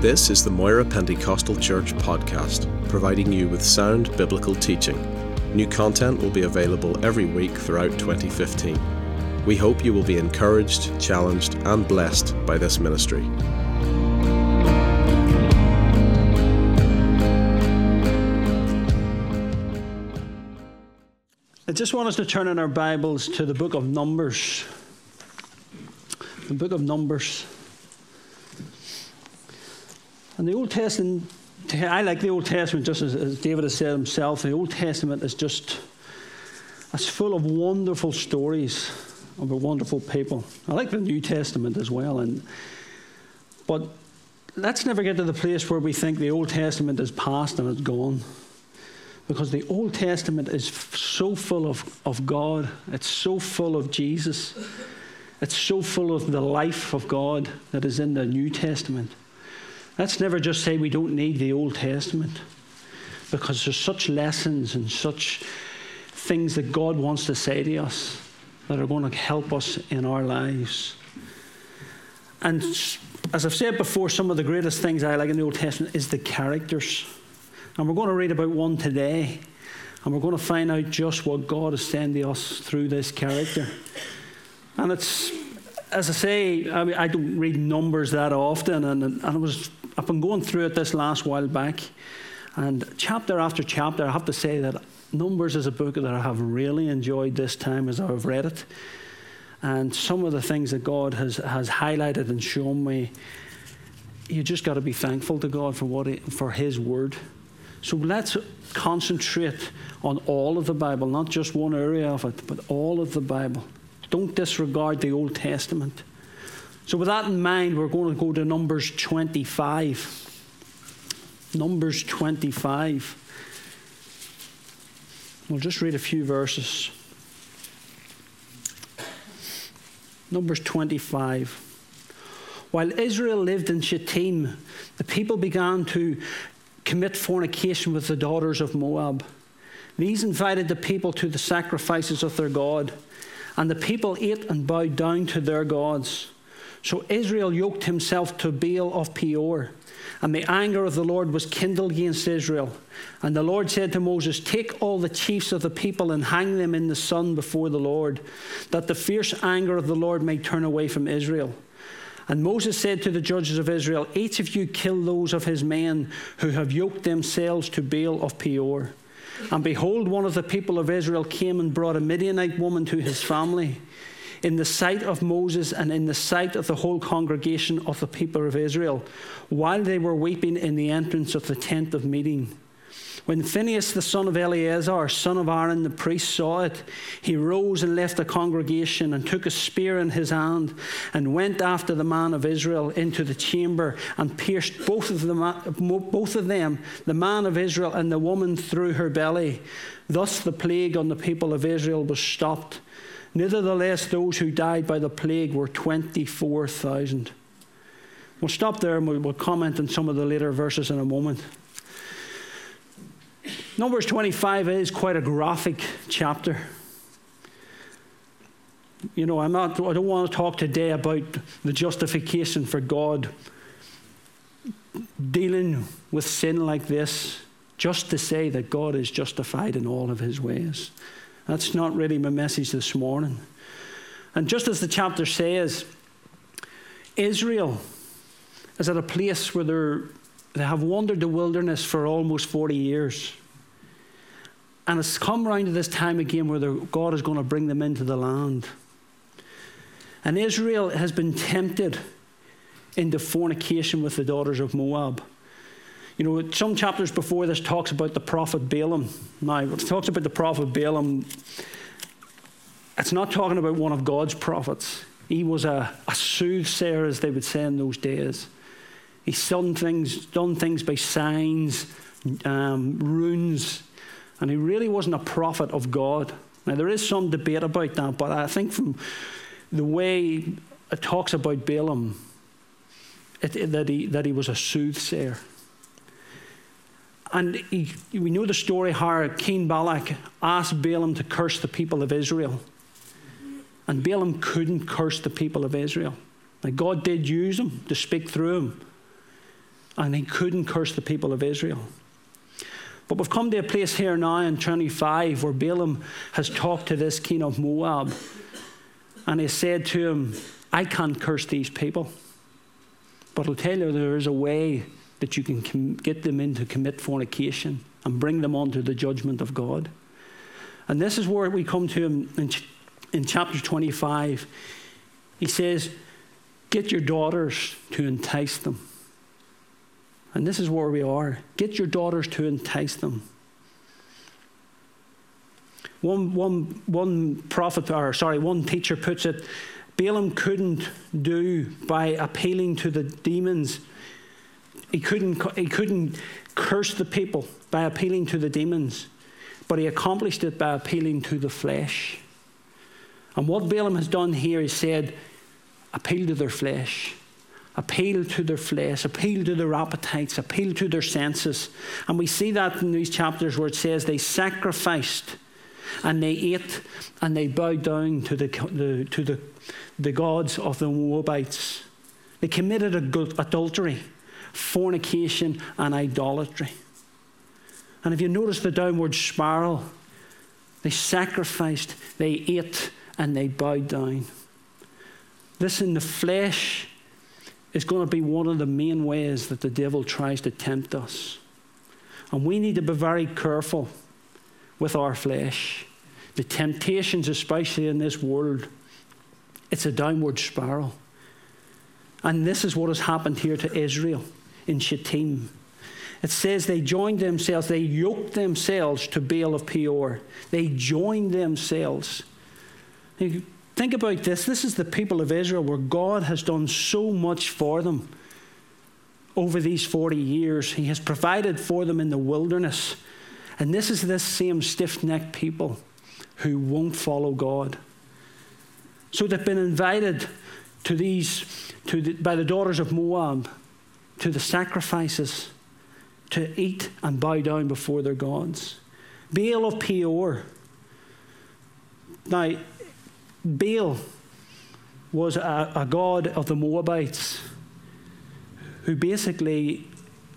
This is the Moira Pentecostal Church podcast, providing you with sound biblical teaching. New content will be available every week throughout 2015. We hope you will be encouraged, challenged, and blessed by this ministry. I just want us to turn in our Bibles to the book of Numbers. The book of Numbers. And the Old Testament, I like the Old Testament just as, as David has said himself. The Old Testament is just, it's full of wonderful stories of a wonderful people. I like the New Testament as well. And, but let's never get to the place where we think the Old Testament is past and it's gone because the Old Testament is so full of, of God, it's so full of Jesus, it's so full of the life of God that is in the New Testament. Let's never just say we don't need the Old Testament because there's such lessons and such things that God wants to say to us that are going to help us in our lives. And as I've said before, some of the greatest things I like in the Old Testament is the characters. And we're going to read about one today. And we're going to find out just what God is saying to us through this character. And it's, as I say, I, mean, I don't read numbers that often. And, and I was, been going through it this last while back. And chapter after chapter, I have to say that Numbers is a book that I have really enjoyed this time as I've read it. And some of the things that God has, has highlighted and shown me, you just got to be thankful to God for, what he, for His word. So let's concentrate on all of the Bible, not just one area of it, but all of the Bible. Don't disregard the Old Testament. So, with that in mind, we're going to go to Numbers 25. Numbers 25. We'll just read a few verses. Numbers 25. While Israel lived in Shittim, the people began to commit fornication with the daughters of Moab. These invited the people to the sacrifices of their God, and the people ate and bowed down to their gods. So Israel yoked himself to Baal of Peor, and the anger of the Lord was kindled against Israel. And the Lord said to Moses, Take all the chiefs of the people and hang them in the sun before the Lord, that the fierce anger of the Lord may turn away from Israel. And Moses said to the judges of Israel, Each of you kill those of his men who have yoked themselves to Baal of Peor. And behold, one of the people of Israel came and brought a Midianite woman to his family. In the sight of Moses and in the sight of the whole congregation of the people of Israel, while they were weeping in the entrance of the tent of meeting. When Phinehas, the son of Eleazar, son of Aaron the priest, saw it, he rose and left the congregation and took a spear in his hand and went after the man of Israel into the chamber and pierced both of them, both of them the man of Israel and the woman through her belly. Thus the plague on the people of Israel was stopped. Nevertheless, those who died by the plague were 24,000. We'll stop there and we'll comment on some of the later verses in a moment. Numbers 25 is quite a graphic chapter. You know, I'm not, I don't want to talk today about the justification for God dealing with sin like this, just to say that God is justified in all of his ways. That's not really my message this morning. And just as the chapter says, Israel is at a place where they have wandered the wilderness for almost 40 years. And it's come round to this time again where God is going to bring them into the land. And Israel has been tempted into fornication with the daughters of Moab. You know, some chapters before this talks about the prophet Balaam. Now, it talks about the prophet Balaam. It's not talking about one of God's prophets. He was a, a soothsayer, as they would say in those days. He's done things, done things by signs, um, runes, and he really wasn't a prophet of God. Now, there is some debate about that, but I think from the way it talks about Balaam, it, it, that, he, that he was a soothsayer. And he, we know the story how King Balak asked Balaam to curse the people of Israel. And Balaam couldn't curse the people of Israel. God did use him to speak through him. and he couldn't curse the people of Israel. But we've come to a place here now in 25 where Balaam has talked to this king of Moab and he said to him, I can't curse these people. But I'll tell you, there is a way that you can com- get them in to commit fornication and bring them onto the judgment of God. And this is where we come to him in, ch- in chapter 25. He says, Get your daughters to entice them. And this is where we are. Get your daughters to entice them. One, one, one prophet, or sorry, one teacher puts it Balaam couldn't do by appealing to the demons. He couldn't, he couldn't curse the people by appealing to the demons, but he accomplished it by appealing to the flesh. And what Balaam has done here is said, appeal to their flesh, appeal to their flesh, appeal to their appetites, appeal to their senses. And we see that in these chapters where it says they sacrificed and they ate and they bowed down to the, the to the, the gods of the Moabites. They committed adultery, fornication, and idolatry. And if you notice the downward spiral, they sacrificed, they ate, and they bowed down. Listen, the flesh is going to be one of the main ways that the devil tries to tempt us. And we need to be very careful with our flesh. The temptations, especially in this world, it's a downward spiral. And this is what has happened here to Israel in Shittim. It says they joined themselves, they yoked themselves to Baal of Peor. They joined themselves. Think about this. This is the people of Israel where God has done so much for them over these 40 years. He has provided for them in the wilderness. And this is this same stiff necked people who won't follow God. So they've been invited to these, to the, by the daughters of Moab, to the sacrifices, to eat and bow down before their gods. Baal of Peor. Now, Baal was a, a god of the Moabites who basically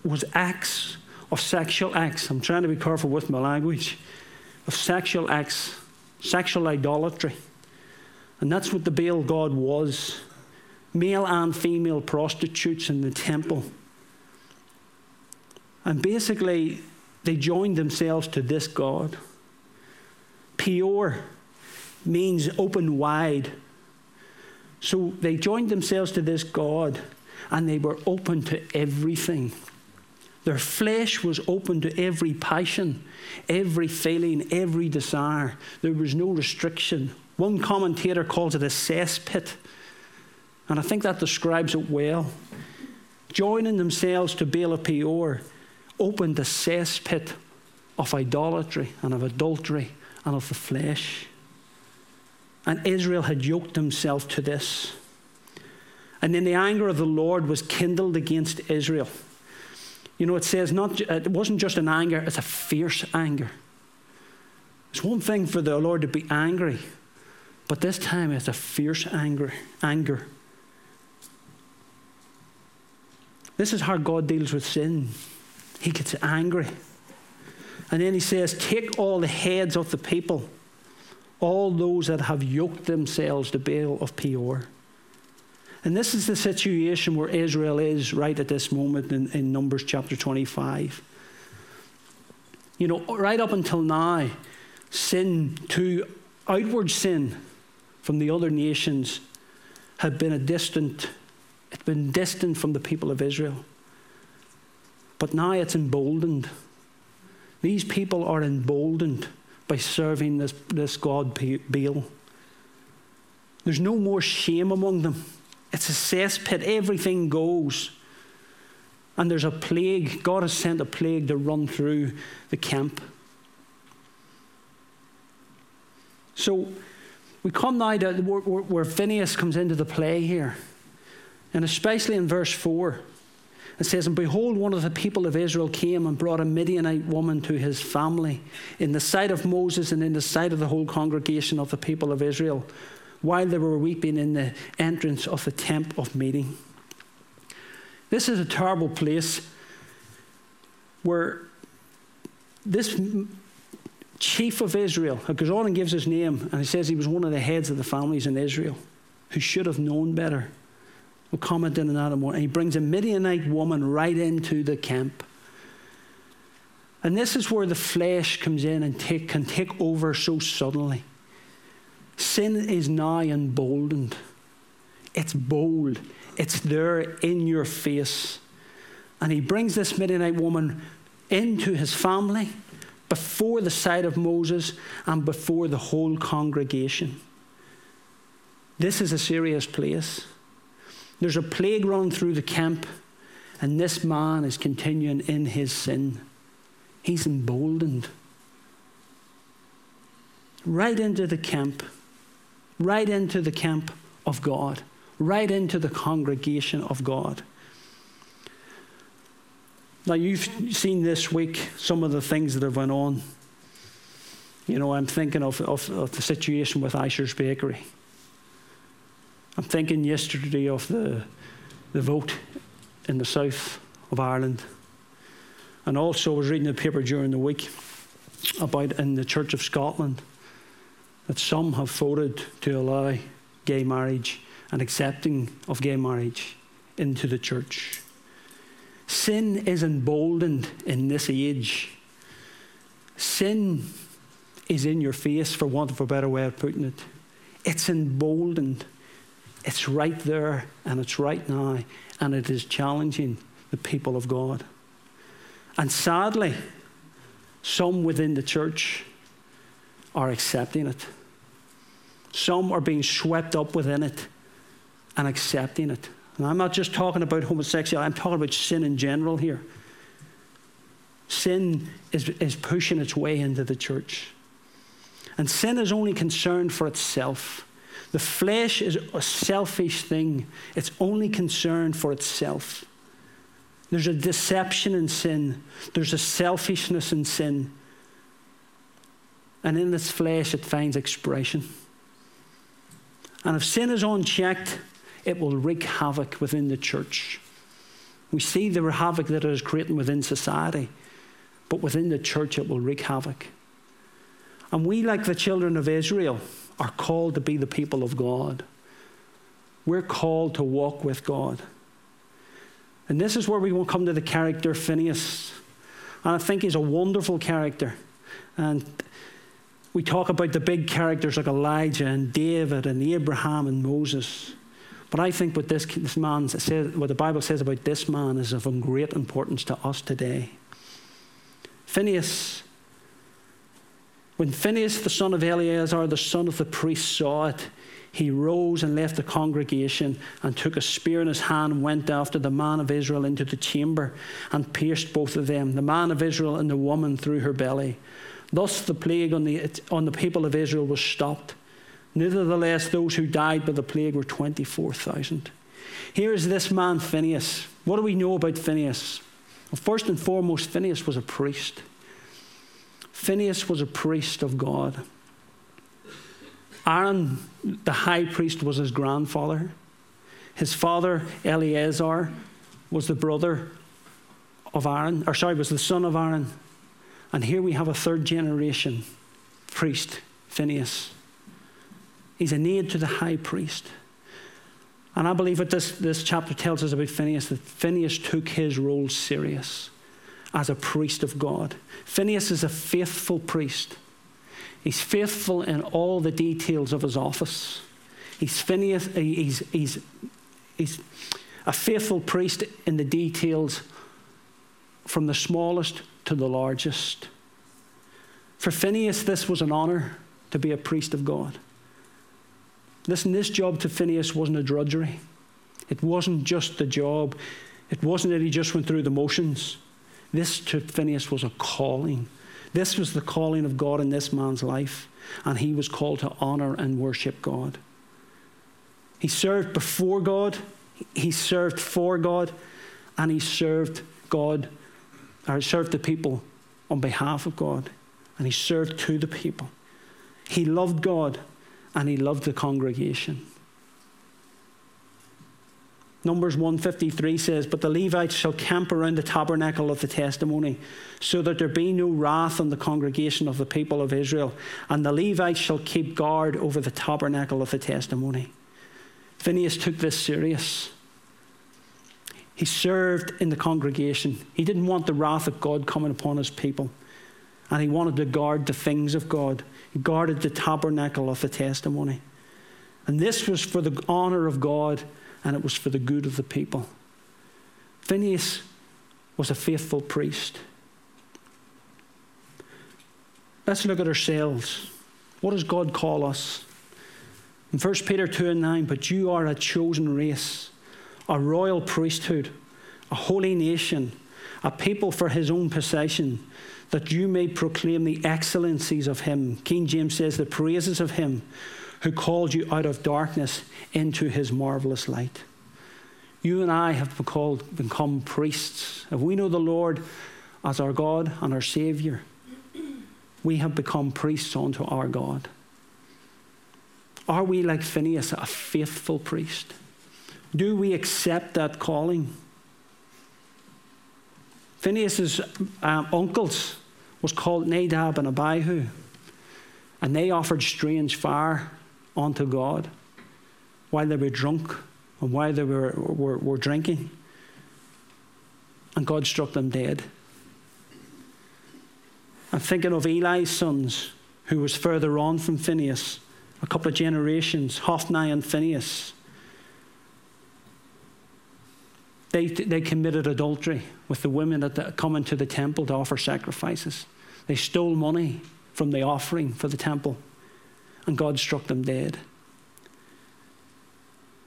was acts of sexual acts. I'm trying to be careful with my language. Of sexual acts sexual idolatry. And that's what the Baal god was male and female prostitutes in the temple. And basically, they joined themselves to this god. Peor means open wide. So they joined themselves to this God and they were open to everything. Their flesh was open to every passion, every feeling, every desire. There was no restriction. One commentator calls it a cesspit, and I think that describes it well. Joining themselves to Baal of Peor opened a cesspit of idolatry and of adultery and of the flesh. And Israel had yoked himself to this. And then the anger of the Lord was kindled against Israel. You know, it says not, it wasn't just an anger, it's a fierce anger. It's one thing for the Lord to be angry, but this time it's a fierce anger. anger. This is how God deals with sin. He gets angry. And then he says, Take all the heads of the people, all those that have yoked themselves to Baal of Peor. And this is the situation where Israel is right at this moment in, in Numbers chapter 25. You know, right up until now, sin to outward sin from the other nations had been a distant, it's been distant from the people of Israel. But now it's emboldened. These people are emboldened by serving this, this God Baal. There's no more shame among them. It's a cesspit, everything goes. And there's a plague. God has sent a plague to run through the camp. So we come now to where, where Phineas comes into the play here. And especially in verse 4, it says, And behold, one of the people of Israel came and brought a Midianite woman to his family in the sight of Moses and in the sight of the whole congregation of the people of Israel while they were weeping in the entrance of the tent of meeting. This is a terrible place where this chief of Israel, it goes on and gives his name, and he says he was one of the heads of the families in Israel who should have known better. We'll comment on that. And he brings a Midianite woman right into the camp. And this is where the flesh comes in and take, can take over so suddenly. Sin is now emboldened. It's bold. It's there in your face. And he brings this Midianite woman into his family before the sight of Moses and before the whole congregation. This is a serious place. There's a plague running through the camp, and this man is continuing in his sin. He's emboldened. Right into the camp, right into the camp of God, right into the congregation of God. Now, you've seen this week some of the things that have went on. You know, I'm thinking of, of, of the situation with Ashers Bakery. I'm thinking yesterday of the, the vote in the south of Ireland. And also, I was reading the paper during the week about in the Church of Scotland that some have voted to allow gay marriage and accepting of gay marriage into the church. Sin is emboldened in this age. Sin is in your face, for want of a better way of putting it. It's emboldened. It's right there and it's right now, and it is challenging the people of God. And sadly, some within the church are accepting it. Some are being swept up within it and accepting it. And I'm not just talking about homosexuality, I'm talking about sin in general here. Sin is, is pushing its way into the church. And sin is only concerned for itself. The flesh is a selfish thing, it's only concerned for itself. There's a deception in sin, there's a selfishness in sin. And in this flesh, it finds expression. And if sin is unchecked, it will wreak havoc within the church. We see the havoc that it is creating within society, but within the church, it will wreak havoc. And we, like the children of Israel, are called to be the people of God. We're called to walk with God. And this is where we will come to the character Phineas. And I think he's a wonderful character. And we talk about the big characters like Elijah and David and Abraham and Moses. But I think what this, this man says, what the Bible says about this man is of great importance to us today. Phineas, when Phineas, the son of Eleazar, the son of the priest, saw it, he rose and left the congregation and took a spear in his hand and went after the man of Israel into the chamber and pierced both of them, the man of Israel and the woman through her belly. Thus the plague on the, on the people of Israel was stopped Nevertheless, those who died by the plague were 24,000. Here is this man, Phineas. What do we know about Phineas? Well, first and foremost, Phineas was a priest. Phineas was a priest of God. Aaron, the high priest, was his grandfather. His father, Eleazar, was the brother of Aaron, or sorry, was the son of Aaron. And here we have a third generation priest, Phineas. He's an aide to the high priest. And I believe what this, this chapter tells us about Phineas that Phineas took his role serious as a priest of God. Phineas is a faithful priest. He's faithful in all the details of his office. He's Phineas, he's, he's, he's a faithful priest in the details from the smallest to the largest. For Phineas, this was an honor to be a priest of God. Listen, this job to Phineas wasn't a drudgery. It wasn't just a job. It wasn't that he just went through the motions. This to Phineas was a calling. This was the calling of God in this man's life, and he was called to honor and worship God. He served before God, he served for God, and he served God, or served the people on behalf of God, and he served to the people. He loved God and he loved the congregation. Numbers 153 says, But the Levites shall camp around the tabernacle of the testimony, so that there be no wrath on the congregation of the people of Israel. And the Levites shall keep guard over the tabernacle of the testimony. Phineas took this serious. He served in the congregation. He didn't want the wrath of God coming upon his people. And he wanted to guard the things of God. He guarded the tabernacle of the testimony. And this was for the honor of God and it was for the good of the people. Phineas was a faithful priest. Let's look at ourselves. What does God call us? In 1 Peter 2 and 9, but you are a chosen race, a royal priesthood, a holy nation, a people for his own possession, that you may proclaim the excellencies of him. King James says, the praises of him who called you out of darkness into his marvelous light. You and I have been called, become priests. If we know the Lord as our God and our Savior, we have become priests unto our God. Are we like Phineas, a faithful priest? Do we accept that calling? Phineas's um, uncles was called Nadab and Abihu, and they offered strange fire unto God while they were drunk and while they were, were, were drinking. And God struck them dead. I'm thinking of Eli's sons, who was further on from Phineas, a couple of generations, Hophni and Phineas. They, they committed adultery with the women that come into the temple to offer sacrifices. They stole money from the offering for the temple and God struck them dead.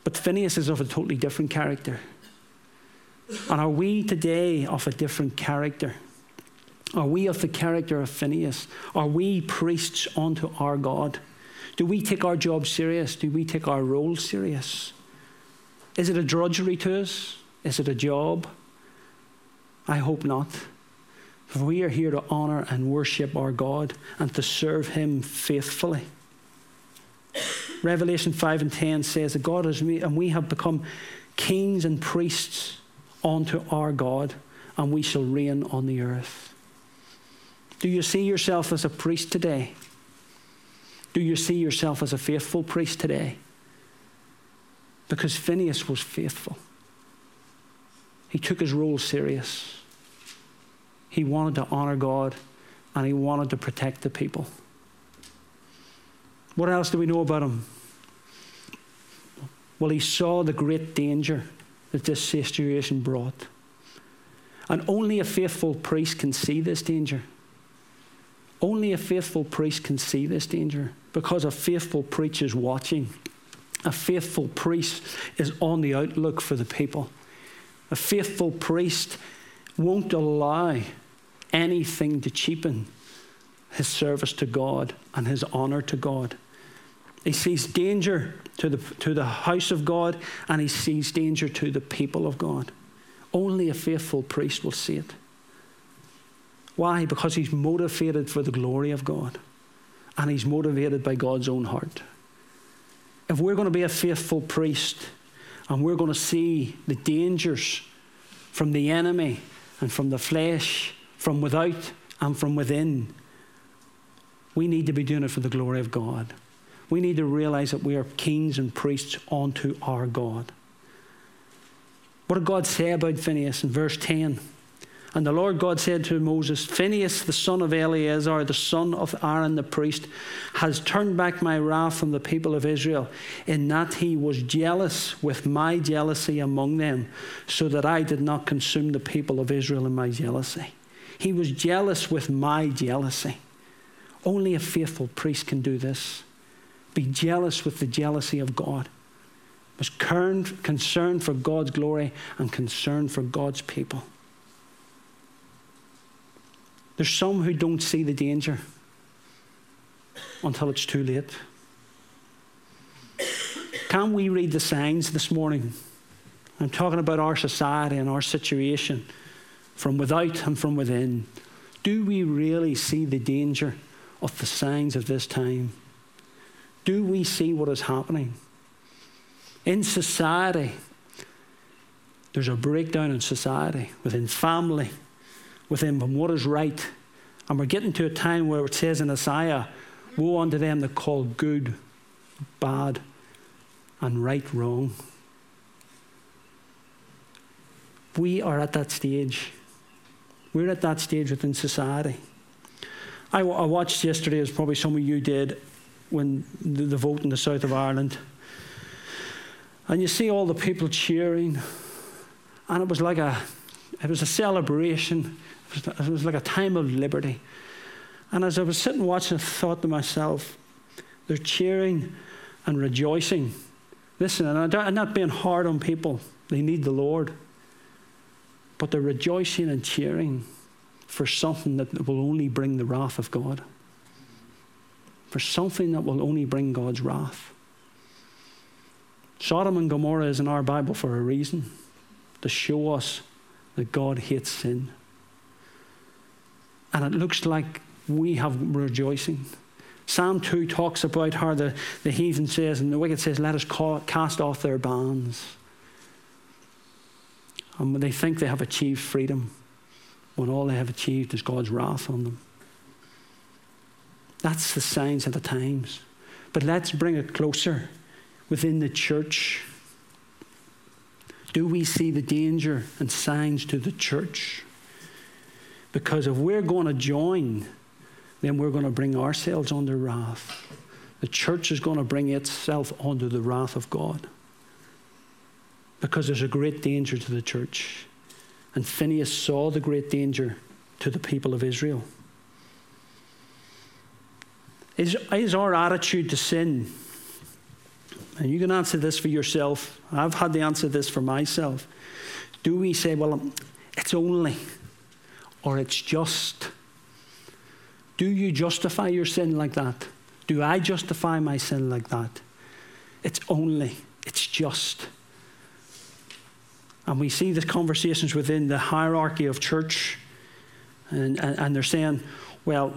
But Phineas is of a totally different character. And are we today of a different character? Are we of the character of Phineas? Are we priests unto our God? Do we take our job serious? Do we take our role serious? Is it a drudgery to us? Is it a job? I hope not. For we are here to honour and worship our God and to serve Him faithfully. Revelation 5 and 10 says that God is me, and we have become kings and priests unto our God, and we shall reign on the earth. Do you see yourself as a priest today? Do you see yourself as a faithful priest today? Because Phineas was faithful. He took his role serious. He wanted to honor God and he wanted to protect the people. What else do we know about him? Well, he saw the great danger that this situation brought. And only a faithful priest can see this danger. Only a faithful priest can see this danger because a faithful priest is watching. A faithful priest is on the outlook for the people. A faithful priest won't allow anything to cheapen his service to God and his honor to God. He sees danger to the, to the house of God and he sees danger to the people of God. Only a faithful priest will see it. Why? Because he's motivated for the glory of God and he's motivated by God's own heart. If we're going to be a faithful priest and we're going to see the dangers from the enemy and from the flesh, from without and from within, we need to be doing it for the glory of God we need to realize that we are kings and priests unto our God. What did God say about Phineas in verse 10? And the Lord God said to Moses, Phineas, the son of Eleazar, the son of Aaron the priest, has turned back my wrath from the people of Israel, in that he was jealous with my jealousy among them, so that I did not consume the people of Israel in my jealousy. He was jealous with my jealousy. Only a faithful priest can do this be jealous with the jealousy of God. Was concerned for God's glory and concerned for God's people. There's some who don't see the danger until it's too late. Can we read the signs this morning? I'm talking about our society and our situation from without and from within. Do we really see the danger of the signs of this time? Do we see what is happening? In society, there's a breakdown in society, within family, within what is right. And we're getting to a time where it says in Isaiah, Woe unto them that call good bad and right wrong. We are at that stage. We're at that stage within society. I, I watched yesterday, as probably some of you did, when the, the vote in the south of Ireland. And you see all the people cheering, and it was like a, it was a celebration. It was, it was like a time of liberty. And as I was sitting watching, I thought to myself, they're cheering and rejoicing. Listen, and I'm not being hard on people. They need the Lord. But they're rejoicing and cheering for something that will only bring the wrath of God. For something that will only bring God's wrath. Sodom and Gomorrah is in our Bible for a reason to show us that God hates sin. And it looks like we have rejoicing. Psalm 2 talks about how the, the heathen says, and the wicked says, Let us call, cast off their bands. And when they think they have achieved freedom, when all they have achieved is God's wrath on them. That's the signs of the times. But let's bring it closer within the church. Do we see the danger and signs to the church? Because if we're going to join, then we're going to bring ourselves under wrath. The church is going to bring itself under the wrath of God. Because there's a great danger to the church. And Phineas saw the great danger to the people of Israel. Is, is our attitude to sin, and you can answer this for yourself, I've had to answer this for myself. Do we say, well, it's only, or it's just? Do you justify your sin like that? Do I justify my sin like that? It's only, it's just. And we see the conversations within the hierarchy of church, and, and, and they're saying, well,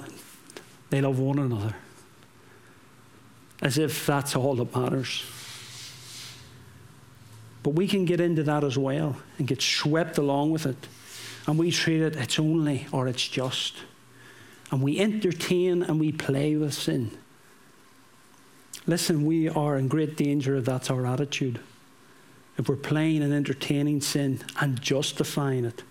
they love one another. As if that's all that matters. But we can get into that as well and get swept along with it. And we treat it, it's only or it's just. And we entertain and we play with sin. Listen, we are in great danger if that's our attitude if we're playing and entertaining sin and justifying it.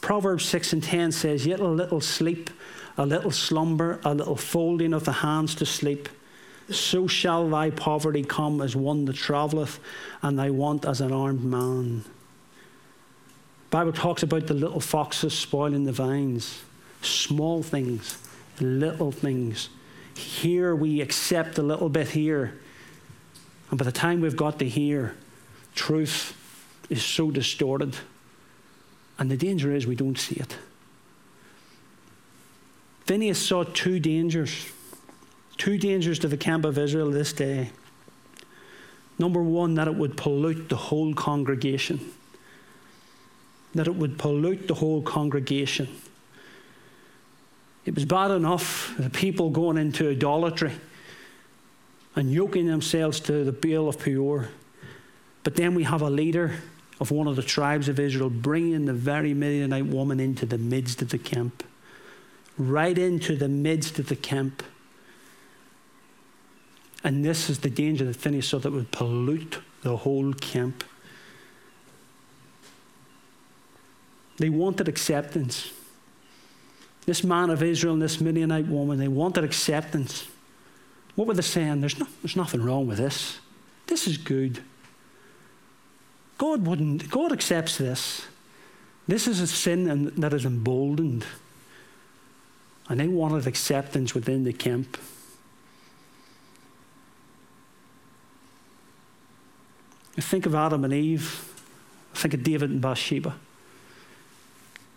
Proverbs 6 and 10 says, Yet a little sleep, a little slumber, a little folding of the hands to sleep. So shall thy poverty come as one that travelleth, and thy want as an armed man. Bible talks about the little foxes spoiling the vines. Small things, little things. Here we accept a little bit here. And by the time we've got to here, truth is so distorted. And the danger is we don't see it. Phineas saw two dangers, two dangers to the camp of Israel this day. Number one, that it would pollute the whole congregation. That it would pollute the whole congregation. It was bad enough the people going into idolatry and yoking themselves to the Baal of Peor. But then we have a leader of one of the tribes of Israel bringing the very Midianite woman into the midst of the camp. Right into the midst of the camp. And this is the danger that Phineas saw that would pollute the whole camp. They wanted acceptance. This man of Israel and this Midianite woman, they wanted acceptance. What were they saying? There's, no, there's nothing wrong with this. This is good. God wouldn't, God accepts this. This is a sin that is emboldened. And they wanted acceptance within the camp. Think of Adam and Eve. Think of David and Bathsheba.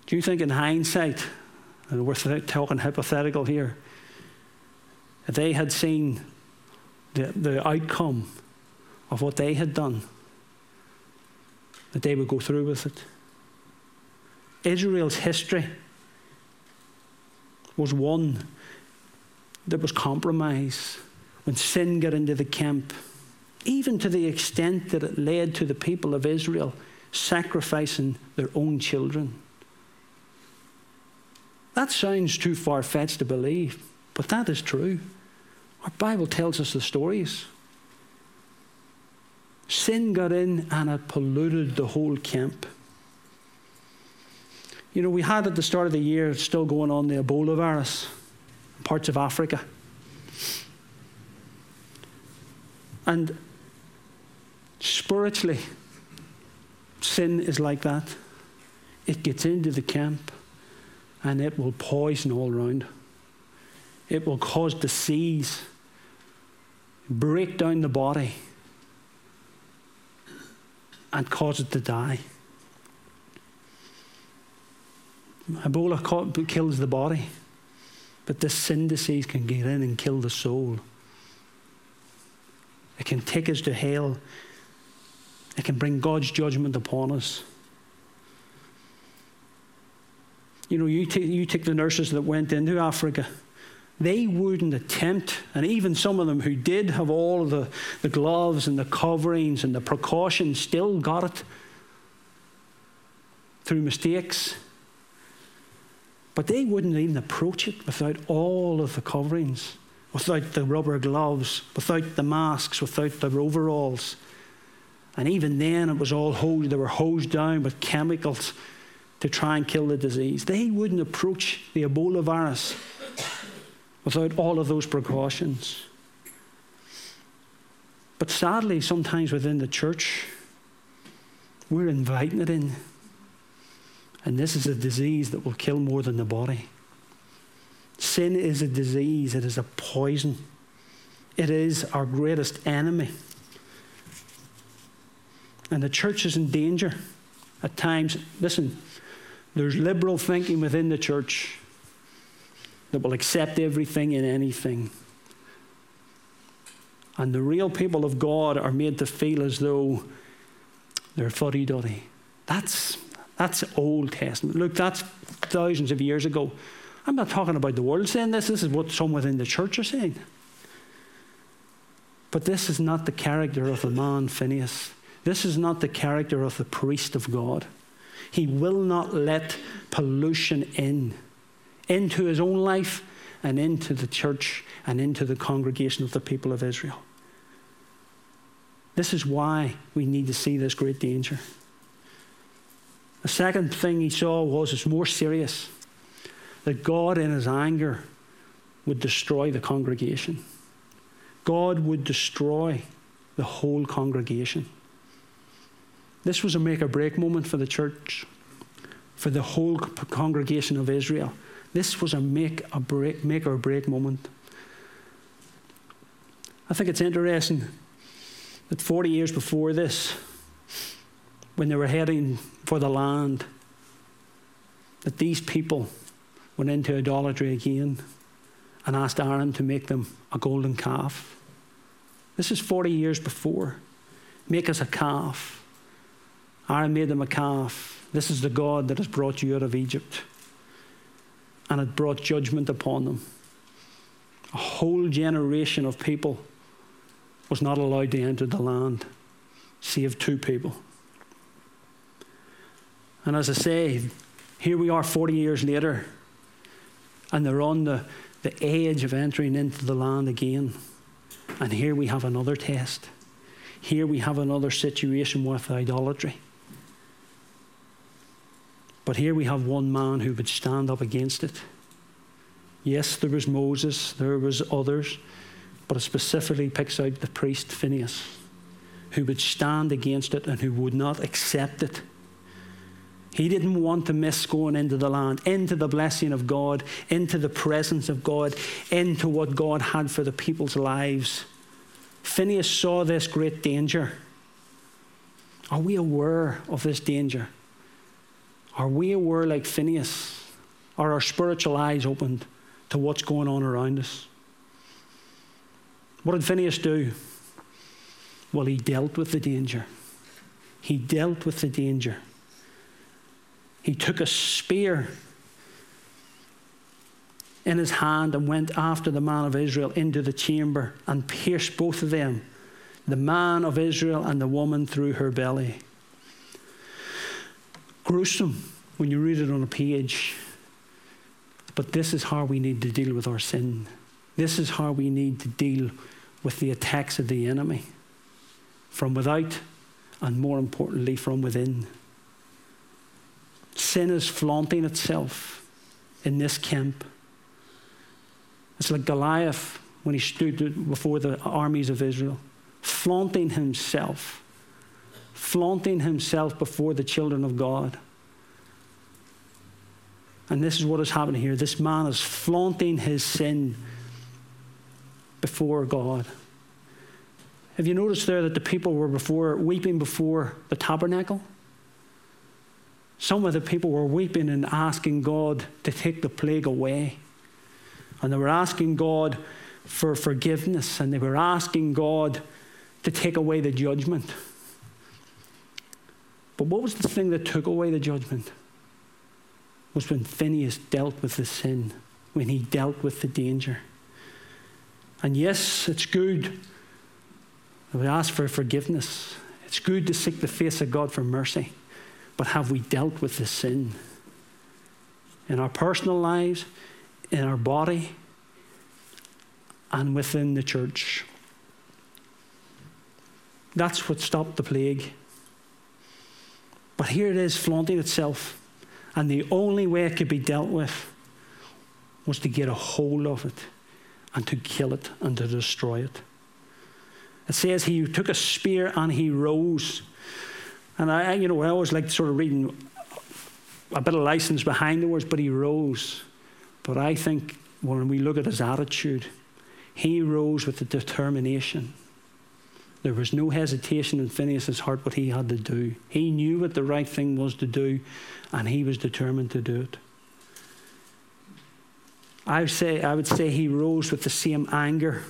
Do you think, in hindsight, and we're talking hypothetical here, if they had seen the, the outcome of what they had done, that they would go through with it. Israel's history was one that was compromise when sin got into the camp, even to the extent that it led to the people of Israel sacrificing their own children. That sounds too far fetched to believe, but that is true. Our Bible tells us the stories. Sin got in and it polluted the whole camp. You know, we had at the start of the year, still going on, the Ebola virus in parts of Africa. And spiritually, sin is like that. It gets into the camp and it will poison all around. It will cause disease, break down the body, and cause it to die. Ebola kills the body, but this sin disease can get in and kill the soul. It can take us to hell. It can bring God's judgment upon us. You know, you take, you take the nurses that went into Africa, they wouldn't attempt, and even some of them who did have all the, the gloves and the coverings and the precautions still got it through mistakes. But they wouldn't even approach it without all of the coverings, without the rubber gloves, without the masks, without the overalls. And even then, it was all hosed, they were hosed down with chemicals to try and kill the disease. They wouldn't approach the Ebola virus without all of those precautions. But sadly, sometimes within the church, we're inviting it in. And this is a disease that will kill more than the body. Sin is a disease, it is a poison, it is our greatest enemy. And the church is in danger at times. Listen, there's liberal thinking within the church that will accept everything and anything. And the real people of God are made to feel as though they're fuddy duddy. That's that's Old Testament. Look, that's thousands of years ago. I'm not talking about the world saying this, this is what some within the church are saying. But this is not the character of the man, Phineas. This is not the character of the priest of God. He will not let pollution in, into his own life and into the church and into the congregation of the people of Israel. This is why we need to see this great danger. The second thing he saw was it's more serious that God, in his anger, would destroy the congregation. God would destroy the whole congregation. This was a make or break moment for the church, for the whole congregation of Israel. This was a make, a break, make or break moment. I think it's interesting that 40 years before this, when they were heading for the land, that these people went into idolatry again and asked Aaron to make them a golden calf. This is 40 years before. Make us a calf. Aaron made them a calf. This is the God that has brought you out of Egypt. And it brought judgment upon them. A whole generation of people was not allowed to enter the land, save two people. And as I say, here we are 40 years later, and they're on the, the edge of entering into the land again. And here we have another test. Here we have another situation with idolatry. But here we have one man who would stand up against it. Yes, there was Moses, there was others, but it specifically picks out the priest Phineas, who would stand against it and who would not accept it he didn't want to miss going into the land, into the blessing of God, into the presence of God, into what God had for the people's lives. Phineas saw this great danger. Are we aware of this danger? Are we aware, like Phineas? Are our spiritual eyes opened to what's going on around us? What did Phineas do? Well, he dealt with the danger. He dealt with the danger. He took a spear in his hand and went after the man of Israel into the chamber and pierced both of them, the man of Israel and the woman through her belly. Gruesome when you read it on a page. But this is how we need to deal with our sin. This is how we need to deal with the attacks of the enemy from without and more importantly from within. Sin is flaunting itself in this camp. It's like Goliath when he stood before the armies of Israel, flaunting himself, flaunting himself before the children of God. And this is what is happening here. This man is flaunting his sin before God. Have you noticed there that the people were before weeping before the tabernacle? Some of the people were weeping and asking God to take the plague away. And they were asking God for forgiveness and they were asking God to take away the judgment. But what was the thing that took away the judgment? Was when Phineas dealt with the sin, when he dealt with the danger. And yes, it's good. We ask for forgiveness. It's good to seek the face of God for mercy. But have we dealt with the sin? In our personal lives, in our body, and within the church. That's what stopped the plague. But here it is flaunting itself. And the only way it could be dealt with was to get a hold of it and to kill it and to destroy it. It says he took a spear and he rose. And I, you know, I always like sort of reading a bit of license behind the words, but he rose. But I think when we look at his attitude, he rose with the determination. There was no hesitation in Phineas's heart what he had to do. He knew what the right thing was to do, and he was determined to do it. I would say, I would say he rose with the same anger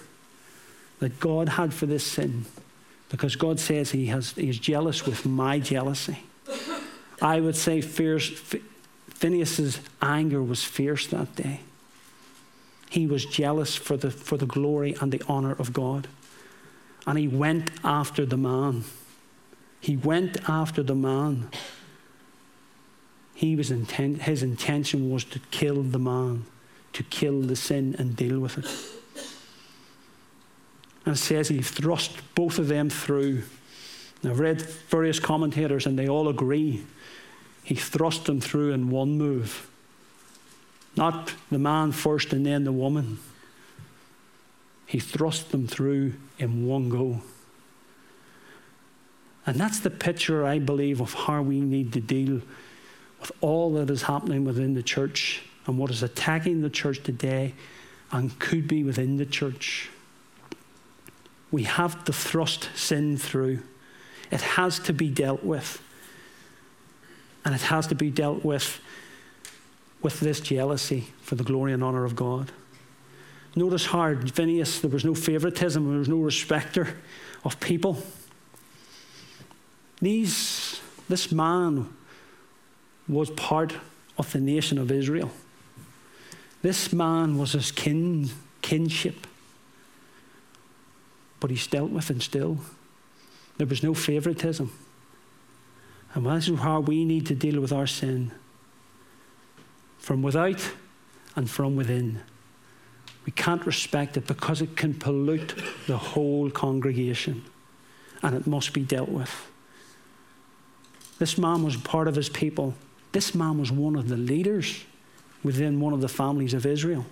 that God had for this sin, because God says he has, he's jealous with my jealousy. I would say fierce, Phineas's anger was fierce that day. He was jealous for the, for the glory and the honor of God. And he went after the man. He went after the man. He was intent, his intention was to kill the man, to kill the sin and deal with it. And it says he thrust both of them through. I've read various commentators and they all agree. He thrust them through in one move. Not the man first and then the woman. He thrust them through in one go. And that's the picture, I believe, of how we need to deal with all that is happening within the church and what is attacking the church today and could be within the church. We have to thrust sin through. It has to be dealt with. And it has to be dealt with with this jealousy for the glory and honour of God. Notice how Phineas, there was no favoritism, there was no respecter of people. These, this man was part of the nation of Israel. This man was his kin, kinship. But he's dealt with and still. There was no favoritism. And this is how we need to deal with our sin from without and from within. We can't respect it because it can pollute the whole congregation and it must be dealt with. This man was part of his people. This man was one of the leaders within one of the families of Israel.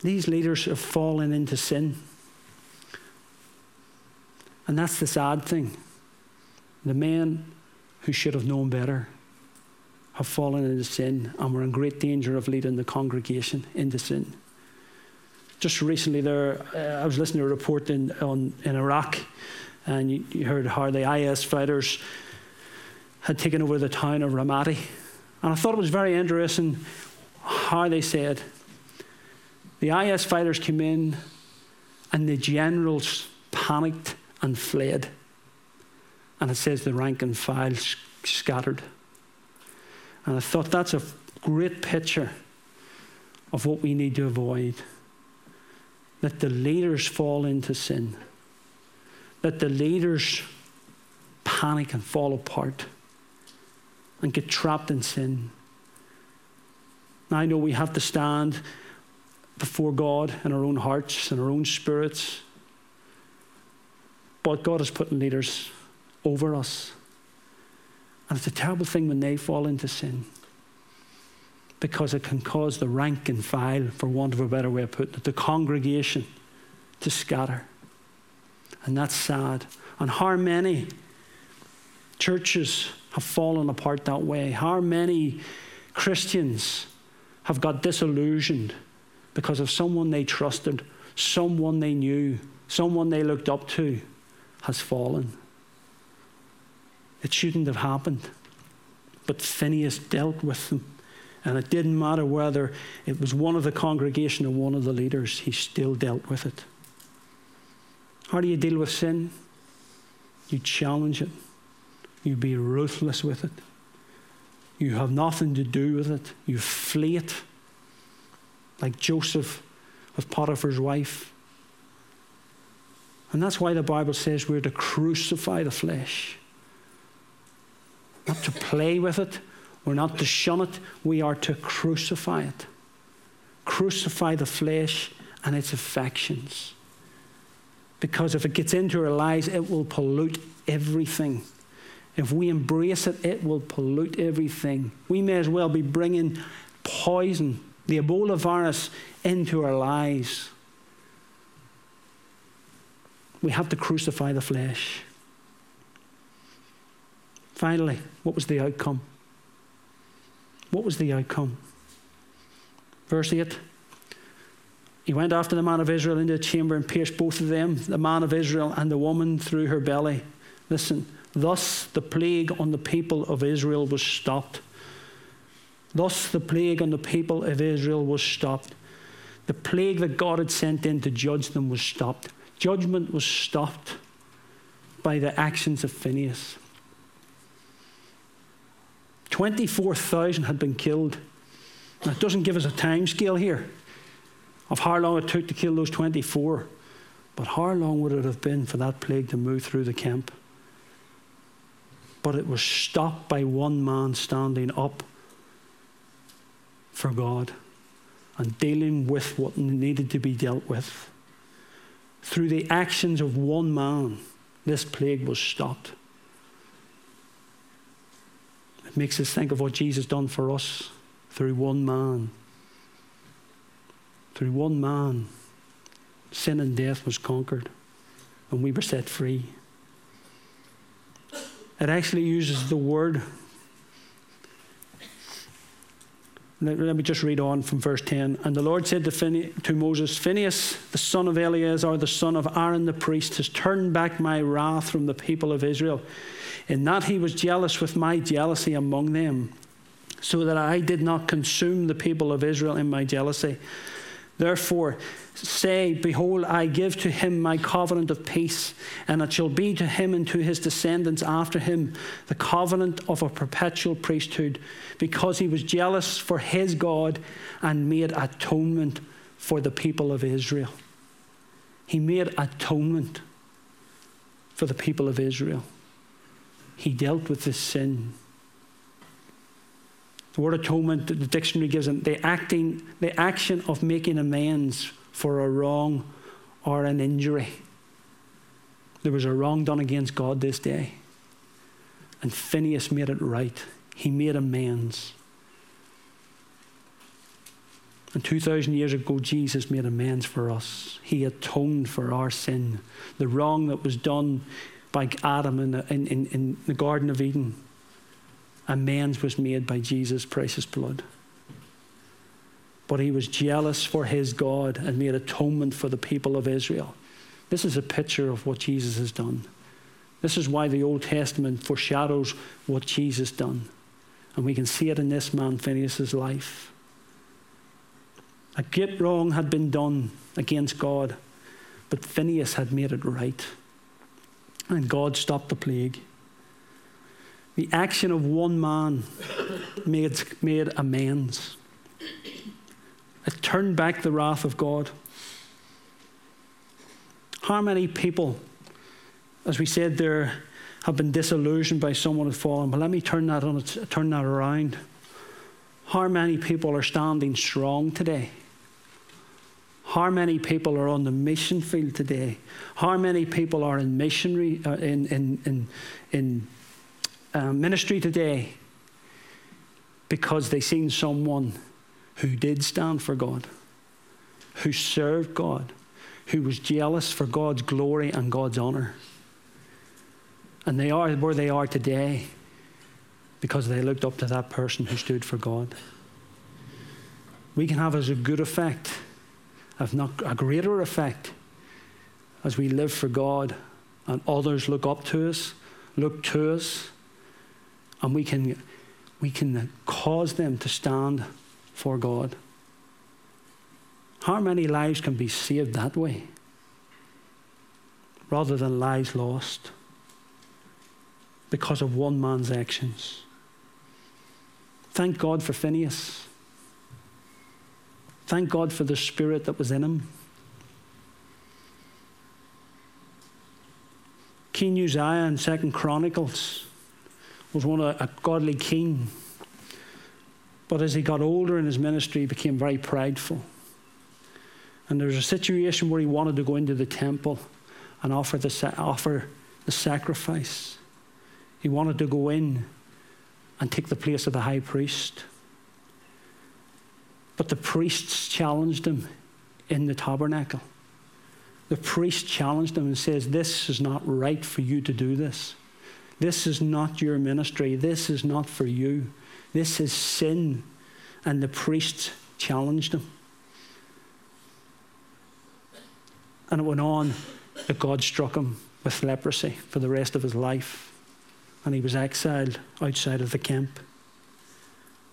These leaders have fallen into sin. And that's the sad thing. The men who should have known better have fallen into sin and we're in great danger of leading the congregation into sin. Just recently, there, uh, I was listening to a report in, on, in Iraq, and you, you heard how the IS fighters had taken over the town of Ramadi. And I thought it was very interesting how they said the IS fighters came in and the generals panicked and fled. And it says the rank and file scattered. And I thought that's a great picture of what we need to avoid. That the leaders fall into sin. That the leaders panic and fall apart and get trapped in sin. Now, I know we have to stand before God in our own hearts and our own spirits. But God has put leaders over us. And it's a terrible thing when they fall into sin because it can cause the rank and file, for want of a better way of putting it, the congregation to scatter. And that's sad. And how many churches have fallen apart that way? How many Christians have got disillusioned because of someone they trusted, someone they knew, someone they looked up to has fallen? It shouldn't have happened. But Phineas dealt with them. And it didn't matter whether it was one of the congregation or one of the leaders, he still dealt with it. How do you deal with sin? You challenge it, you be ruthless with it. You have nothing to do with it, you flee it. Like Joseph with Potiphar's wife. And that's why the Bible says we're to crucify the flesh. Not to play with it, we're not to shun it, we are to crucify it. Crucify the flesh and its affections. Because if it gets into our lives, it will pollute everything. If we embrace it, it will pollute everything. We may as well be bringing poison, the Ebola virus, into our lives. We have to crucify the flesh. Finally, what was the outcome? What was the outcome? Verse 8 He went after the man of Israel into the chamber and pierced both of them, the man of Israel and the woman through her belly. Listen, thus the plague on the people of Israel was stopped. Thus the plague on the people of Israel was stopped. The plague that God had sent in to judge them was stopped. Judgment was stopped by the actions of Phineas. 24,000 had been killed. Now, it doesn't give us a time scale here of how long it took to kill those 24, but how long would it have been for that plague to move through the camp? But it was stopped by one man standing up for God and dealing with what needed to be dealt with. Through the actions of one man, this plague was stopped. It makes us think of what Jesus done for us through one man. Through one man, sin and death was conquered, and we were set free. It actually uses the word. Let, me just read on from verse 10. And the Lord said to, Phine- to Moses, Phineas, the son of Eleazar, the son of Aaron the priest, has turned back my wrath from the people of Israel in that he was jealous with my jealousy among them, so that I did not consume the people of Israel in my jealousy. Therefore, say, Behold, I give to him my covenant of peace, and it shall be to him and to his descendants after him the covenant of a perpetual priesthood, because he was jealous for his God and made atonement for the people of Israel. He made atonement for the people of Israel he dealt with this sin. The word atonement, the dictionary gives it the acting, the action of making amends for a wrong or an injury. There was a wrong done against God this day. And Phineas made it right. He made amends. And 2,000 years ago, Jesus made amends for us. He atoned for our sin. The wrong that was done by Adam in the, in, in, in the Garden of Eden. Amends was made by Jesus' precious blood. But he was jealous for his God and made atonement for the people of Israel. This is a picture of what Jesus has done. This is why the Old Testament foreshadows what Jesus done. And we can see it in this man, Phineas' life. A great wrong had been done against God, but Phineas had made it right and God stopped the plague. The action of one man made, made amends. It turned back the wrath of God. How many people, as we said there, have been disillusioned by someone who's fallen. But let me turn that, on, turn that around. How many people are standing strong today? How many people are on the mission field today? How many people are in missionary uh, in in in, in uh, ministry today because they seen someone who did stand for God, who served God, who was jealous for God's glory and God's honor. And they are where they are today because they looked up to that person who stood for God. We can have as a good effect have not a greater effect as we live for God and others look up to us, look to us, and we can, we can cause them to stand for God. How many lives can be saved that way rather than lives lost because of one man's actions? Thank God for Phineas. Thank God for the spirit that was in him. King Uzziah in Second Chronicles was one of a godly king. But as he got older in his ministry, he became very prideful. And there was a situation where he wanted to go into the temple and offer the, offer the sacrifice. He wanted to go in and take the place of the high priest. But the priests challenged him in the tabernacle. The priest challenged him and says, This is not right for you to do this. This is not your ministry. This is not for you. This is sin. And the priest challenged him. And it went on that God struck him with leprosy for the rest of his life. And he was exiled outside of the camp.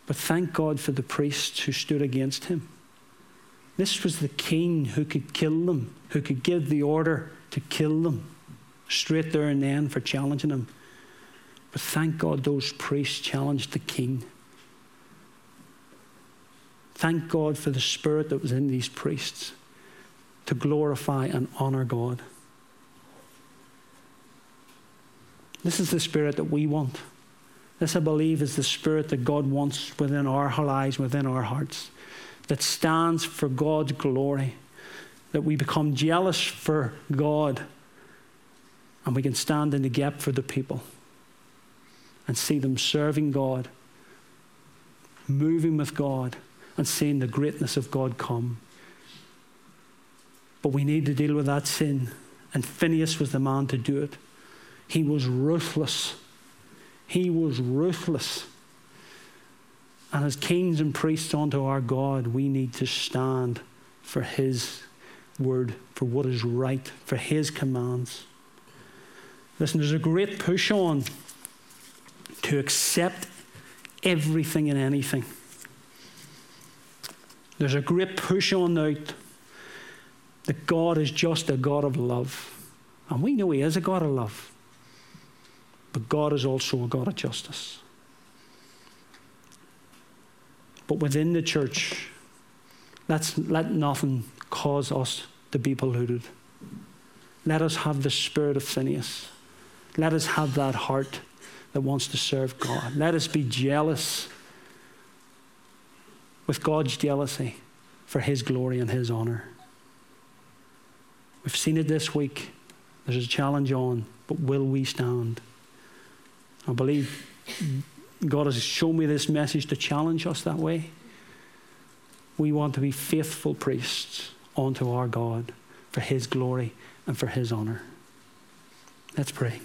But thank God for the priests who stood against him. This was the king who could kill them, who could give the order to kill them straight there and then for challenging him. But thank God those priests challenged the king. Thank God for the spirit that was in these priests to glorify and honor God. This is the spirit that we want. This, I believe, is the spirit that God wants within our lives, within our hearts, that stands for God's glory, that we become jealous for God and we can stand in the gap for the people and see them serving God, moving with God, and seeing the greatness of God come. But we need to deal with that sin, and Phineas was the man to do it. He was ruthless he was ruthless. And as kings and priests unto our God, we need to stand for His word, for what is right, for His commands. Listen, there's a great push on to accept everything and anything. There's a great push on now that God is just a God of love. And we know He is a God of love. But God is also a God of justice. But within the church, let's let nothing cause us to be polluted. Let us have the spirit of Phineas. Let us have that heart that wants to serve God. Let us be jealous with God's jealousy for His glory and His honor. We've seen it this week. There's a challenge on, but will we stand? I believe God has shown me this message to challenge us that way. We want to be faithful priests unto our God for His glory and for His honor. Let's pray.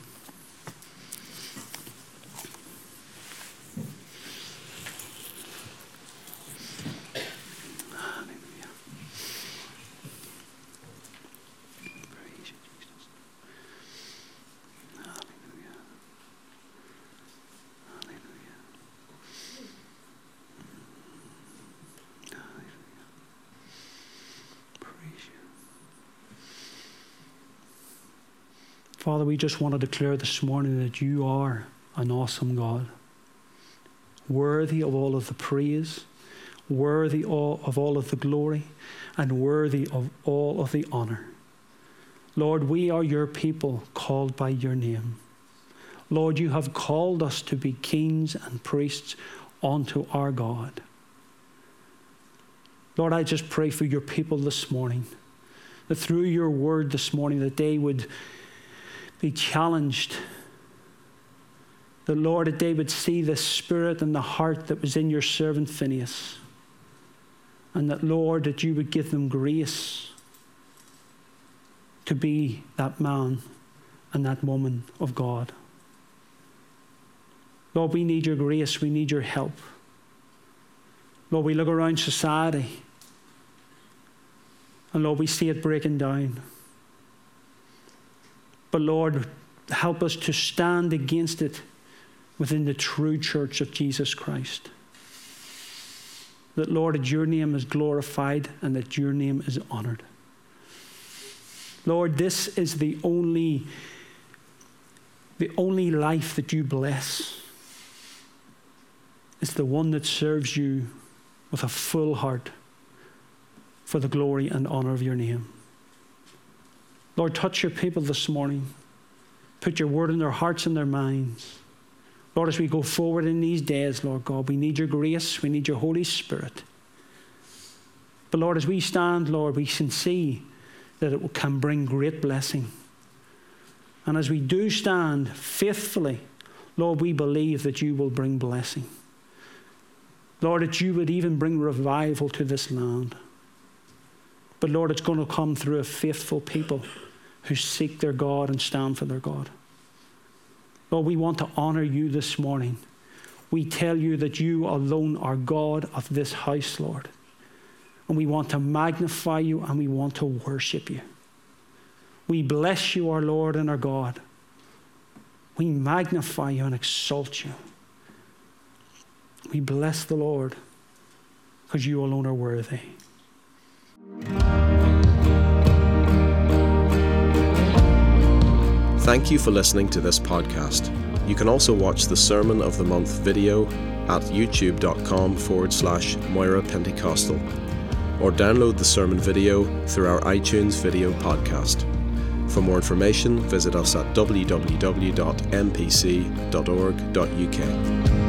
Father, we just want to declare this morning that you are an awesome God, worthy of all of the praise, worthy of all of the glory, and worthy of all of the honor. Lord, we are your people called by your name. Lord, you have called us to be kings and priests unto our God. Lord, I just pray for your people this morning, that through your word this morning, that they would be challenged. The Lord, that they would see the spirit and the heart that was in your servant Phineas. And that, Lord, that you would give them grace to be that man and that woman of God. Lord, we need your grace. We need your help. Lord, we look around society and Lord, we see it breaking down. But Lord, help us to stand against it within the true church of Jesus Christ. That, Lord, that your name is glorified and that your name is honored. Lord, this is the only, the only life that you bless. It's the one that serves you with a full heart for the glory and honor of your name. Lord, touch your people this morning. Put your word in their hearts and their minds. Lord, as we go forward in these days, Lord God, we need your grace, we need your Holy Spirit. But Lord, as we stand, Lord, we can see that it can bring great blessing. And as we do stand faithfully, Lord, we believe that you will bring blessing. Lord, that you would even bring revival to this land. But Lord, it's going to come through a faithful people who seek their God and stand for their God. Lord, we want to honor you this morning. We tell you that you alone are God of this house, Lord. And we want to magnify you and we want to worship you. We bless you, our Lord and our God. We magnify you and exalt you. We bless the Lord because you alone are worthy. Thank you for listening to this podcast. You can also watch the Sermon of the Month video at youtube.com forward slash Moira Pentecostal or download the sermon video through our iTunes video podcast. For more information, visit us at www.mpc.org.uk.